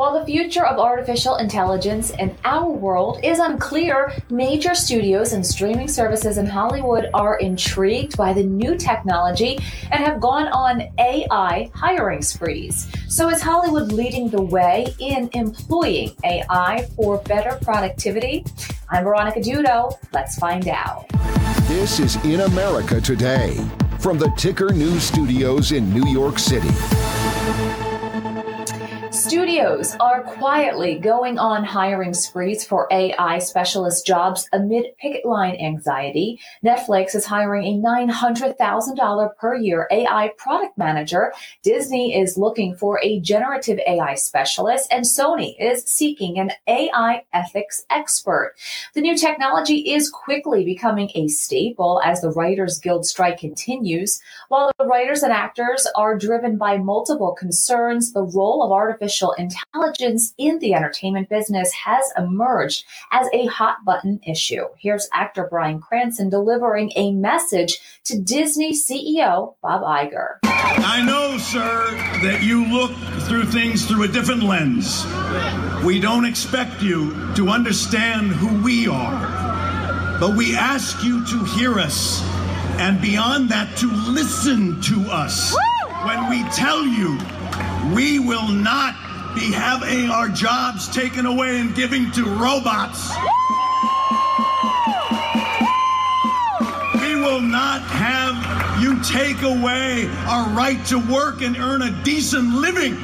While the future of artificial intelligence in our world is unclear, major studios and streaming services in Hollywood are intrigued by the new technology and have gone on AI hiring sprees. So, is Hollywood leading the way in employing AI for better productivity? I'm Veronica Dudo. Let's find out. This is In America Today from the Ticker News Studios in New York City. Studios are quietly going on hiring sprees for AI specialist jobs amid picket line anxiety. Netflix is hiring a $900,000 per year AI product manager. Disney is looking for a generative AI specialist, and Sony is seeking an AI ethics expert. The new technology is quickly becoming a staple as the Writers Guild strike continues. While the writers and actors are driven by multiple concerns, the role of artificial artificial intelligence in the entertainment business has emerged as a hot button issue. Here's actor Bryan Cranston delivering a message to Disney CEO Bob Iger. I know, sir, that you look through things through a different lens. We don't expect you to understand who we are, but we ask you to hear us and beyond that to listen to us. When we tell you we will not be having our jobs taken away and giving to robots. We will not have you take away our right to work and earn a decent living.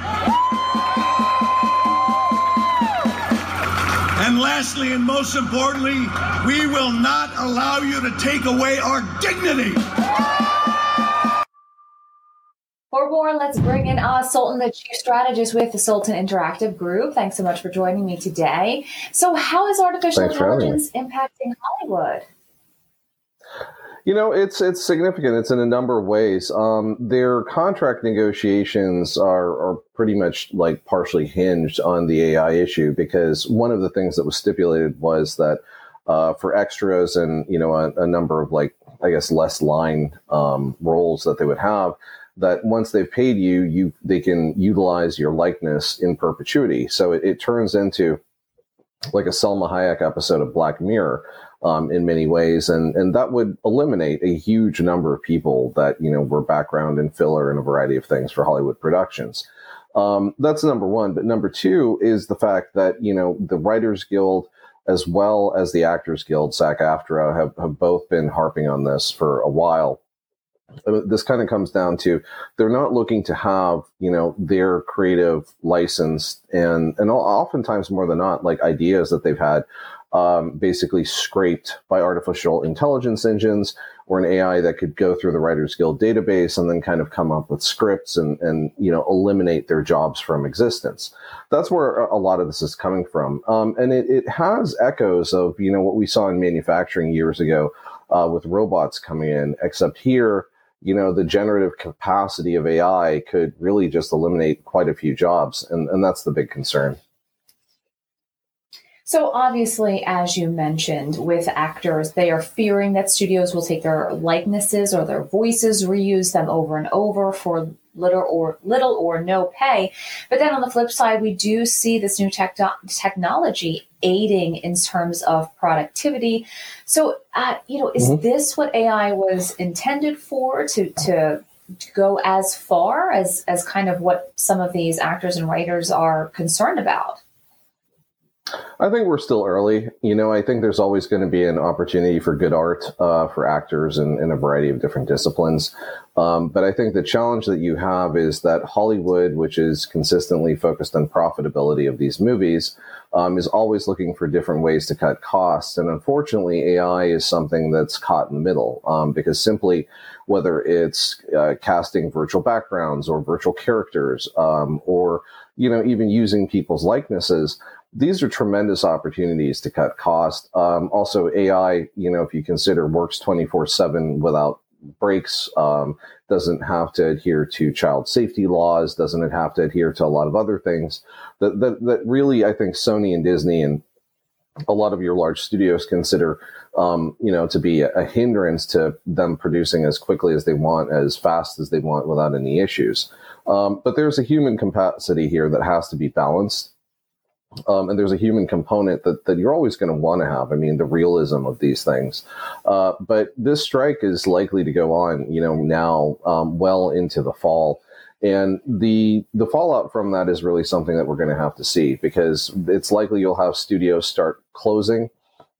And lastly, and most importantly, we will not allow you to take away our dignity. For more, let's bring in uh, Sultan, the chief strategist with the Sultan Interactive Group. Thanks so much for joining me today. So, how is artificial Thanks intelligence impacting Hollywood? You know, it's it's significant. It's in a number of ways. Um, their contract negotiations are, are pretty much like partially hinged on the AI issue because one of the things that was stipulated was that uh, for extras and you know a, a, number of like I guess less line um, roles that they would have that once they've paid you, you they can utilize your likeness in perpetuity. So it, it turns into like a Salma Hayek episode of Black Mirror um, in many ways, and and that would eliminate a huge number of people that you know were background and filler and a variety of things for Hollywood productions. Um, that's number one. But number two is the fact that you know the Writers Guild as well as the Actors Guild, SAG-AFTRA, have, have both been harping on this for a while this kind of comes down to they're not looking to have you know their creative license and and oftentimes more than not like ideas that they've had um, basically scraped by artificial intelligence engines or an AI that could go through the Writers Guild database and then kind of come up with scripts and and you know eliminate their jobs from existence. That's where a lot of this is coming from, um, and it, it has echoes of you know what we saw in manufacturing years ago uh, with robots coming in, except here you know, the generative capacity of AI could really just eliminate quite a few jobs. And, and that's the big concern. So, obviously, as you mentioned, with actors, they are fearing that studios will take their likenesses or their voices, reuse them over and over for little or little or no pay. But then on the flip side, we do see this new tech- technology aiding in terms of productivity. So, uh, you know, is mm-hmm. this what AI was intended for to to to go as far as as kind of what some of these actors and writers are concerned about? I think we're still early. You know, I think there's always going to be an opportunity for good art uh, for actors in, in, a variety of different disciplines. Um, but I think the challenge that you have is that Hollywood, which is consistently focused on profitability of these movies, um, is always looking for different ways to cut costs. And unfortunately, AI is something that's caught in the middle um, because simply whether it's uh, casting virtual backgrounds or virtual characters um, or you know even using people's likenesses these are tremendous opportunities to cut cost. Um, also, AI, you know, if you consider works 24 7 without breaks, um, doesn't have to adhere to child safety laws, doesn't have to adhere to a lot of other things that, that, that really, I think Sony and Disney and a lot of your large studios consider, um, you know, to be a, a hindrance to them producing as quickly as they want, as fast as they want without any issues. Um, but there's a human capacity here that has to be balanced Um, and there's a human component that, that you're always going to want to have. I mean, the realism of these things. Uh, but this strike is likely to go on, you know, now um, well into the fall. And the the fallout from that is really something that we're going to have to see because it's likely you'll have studios start closing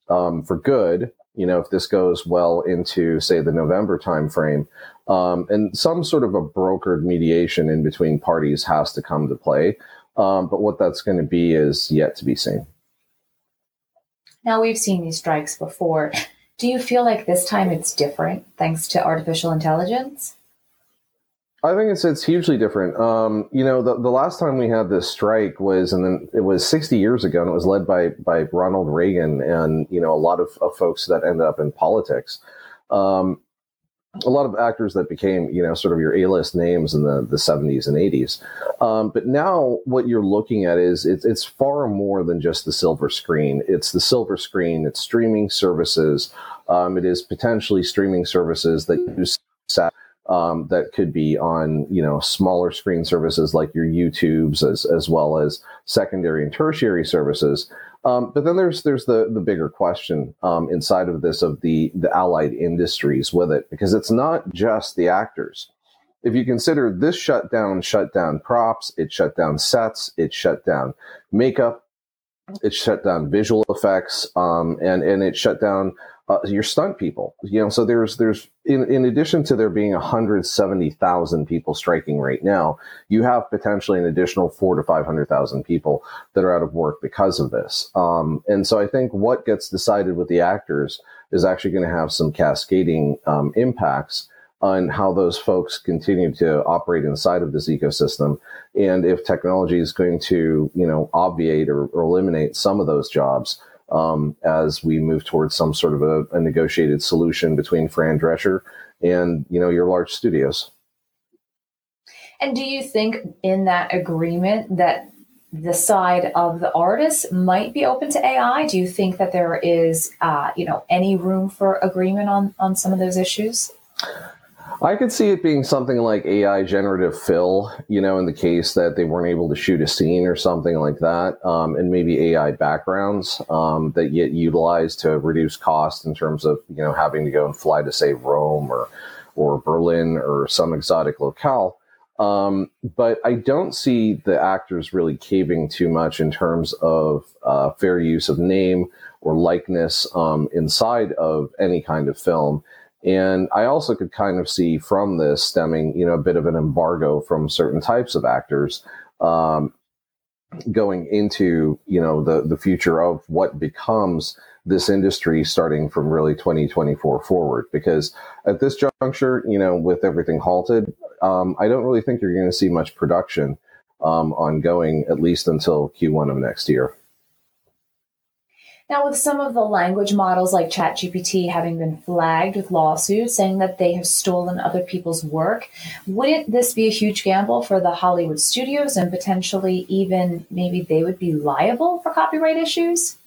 um, for good. You know, if this goes well into say the November timeframe, um, and some sort of a brokered mediation in between parties has to come to play. Um, but what that's going to be is yet to be seen. Now, we've seen these strikes before. Do you feel like this time it's different thanks to artificial intelligence? I think it's it's hugely different. Um, you know, the, the last time we had this strike was, and then it was 60 years ago, and it was led by by Ronald Reagan and you know a lot of, of folks that ended up in politics. Um, a lot of actors that became, you know, sort of your A-list names in the, the 70s and 80s. Um, but now what you're looking at is it's, it's far more than just the silver screen. It's the silver screen. It's streaming services. Um, it is potentially streaming services that use um, that could be on you know smaller screen services like your YouTubes as as well as secondary and tertiary services. Um, but then there's there's the the bigger question um, inside of this of the the allied industries with it because it's not just the actors. If you consider this shutdown, shut down props, it shut down sets, it shut down makeup, it shut down visual effects, um, and and it shut down uh, your stunt people. You know, so there's there's in in addition to there being 170,000 people striking right now, you have potentially an additional four to 500,000 people that are out of work because of this. Um, and so I think what gets decided with the actors is actually going to have some cascading um, impacts on how those folks continue to operate inside of this ecosystem and if technology is going to you know obviate or, or eliminate some of those jobs um, as we move towards some sort of a, a, negotiated solution between Fran Drescher and you know your large studios. And do you think in that agreement that the side of the artists might be open to AI? Do you think that there is uh, you know any room for agreement on on some of those issues? I could see it being something like AI generative fill, you know, in the case that they weren't able to shoot a scene or something like that, um, and maybe AI backgrounds um, that get utilized to reduce cost in terms of you know having to go and fly to say Rome or or Berlin or some exotic locale. Um, but I don't see the actors really caving too much in terms of uh, fair use of name or likeness um, inside of any kind of film. And I also could kind of see from this stemming, you know, a bit of an embargo from certain types of actors um, going into, you know, the the future of what becomes this industry starting from really 2024 forward. Because at this juncture, you know, with everything halted, um, I don't really think you're going to see much production um, ongoing at least until Q1 of next year. Now, with some of the language models like ChatGPT having been flagged with lawsuits saying that they have stolen other people's work, wouldn't this be a huge gamble for the Hollywood studios and potentially even maybe they would be liable for copyright issues?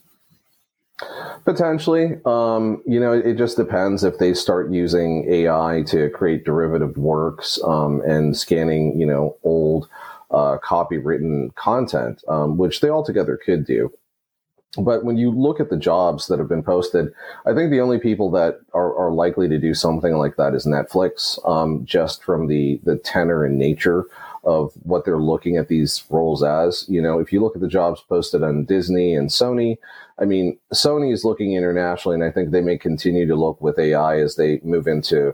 Potentially. Um, you know, it just depends if they start using AI to create derivative works um, and scanning, you know, old uh, copywritten content, um, which they altogether could do. But when you look at the jobs that have been posted, I think the only people that are, are likely to do something like that is Netflix, um, just from the the tenor and nature of what they're looking at these roles as. You know, if you look at the jobs posted on Disney and Sony, I mean, Sony is looking internationally, and I think they may continue to look with AI as they move into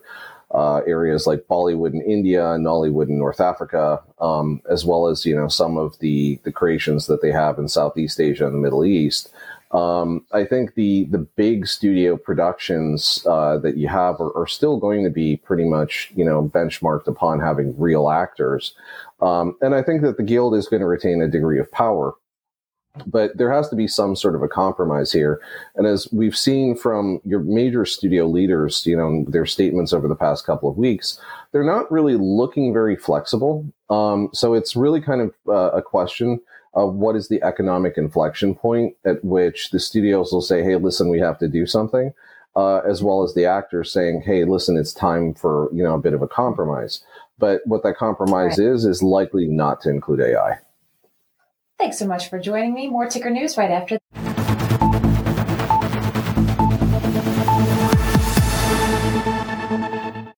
uh, areas like Bollywood in India and Nollywood in North Africa, um, as well as you know some of the the creations that they have in Southeast Asia and the Middle East. Um, I think the the big studio productions uh, that you have are, are, still going to be pretty much you know benchmarked upon having real actors, um, and I think that the guild is going to retain a degree of power but there has to be some sort of a compromise here. And as we've seen from your major studio leaders, you know, their statements over the past couple of weeks, they're not really looking very flexible. Um, so it's really kind of uh, a question of what is the economic inflection point at which the studios will say, "Hey, listen, we have to do something," uh, as well as the actors saying, "Hey, listen, it's time for you know a bit of a compromise." But what that compromise right. is is likely not to include AI. Thanks so much for joining me. More ticker news right after